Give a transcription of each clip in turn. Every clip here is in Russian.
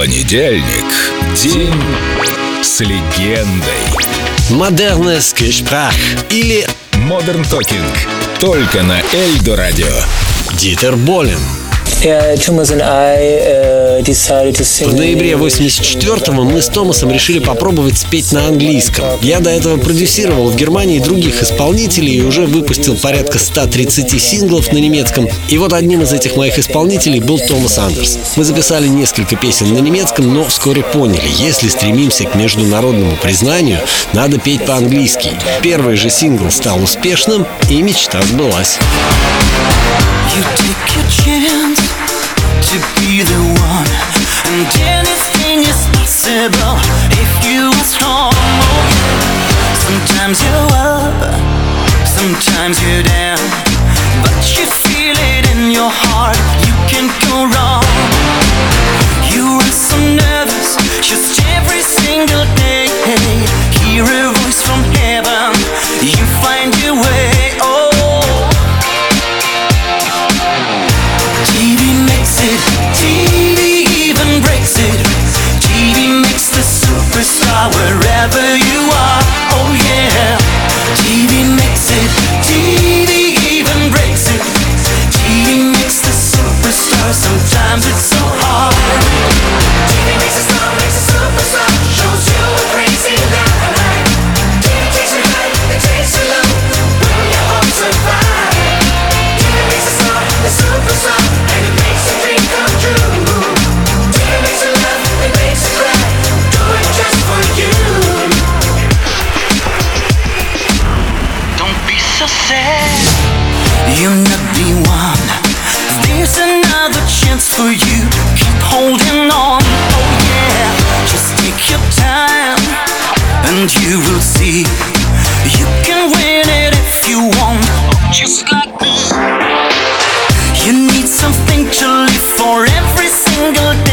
Понедельник. День с легендой. Модерnes Gespräch или Modern Talking. Только на Эльдо Радио. Дитер Болин. Yeah, Thomas and I decided to sing. В ноябре 84-го мы с Томасом решили попробовать спеть на английском. Я до этого продюсировал в Германии других исполнителей и уже выпустил порядка 130 синглов на немецком. И вот одним из этих моих исполнителей был Томас Андерс. Мы записали несколько песен на немецком, но вскоре поняли, если стремимся к международному признанию, надо петь по-английски. Первый же сингл стал успешным, и мечта сбылась. You take your chance to be the one, and anything is possible if you are strong. Sometimes you're up, sometimes you're down, but you feel it in your heart. Superstar wherever you sad. You're not the one. There's another chance for you. Keep holding on. Oh yeah. Just take your time, and you will see. You can win it if you want. Just like me. You need something to live for every single day.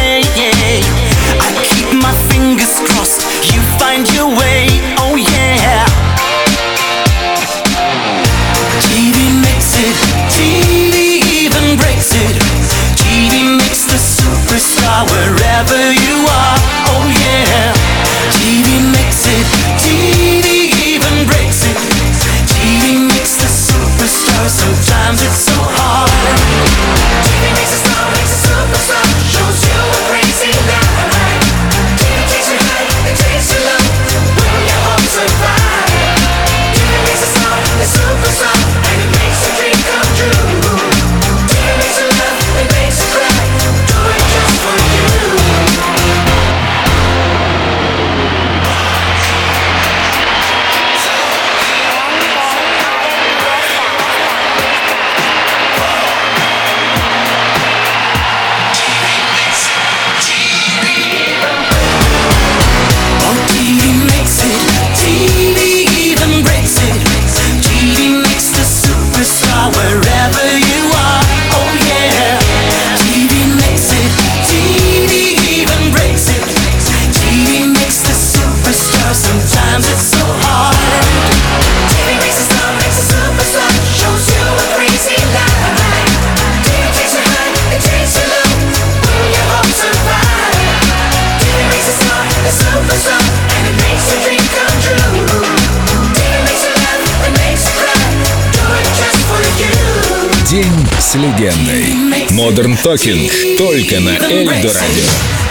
День с легендой. Modern Talking. Только на Эльдо Радио.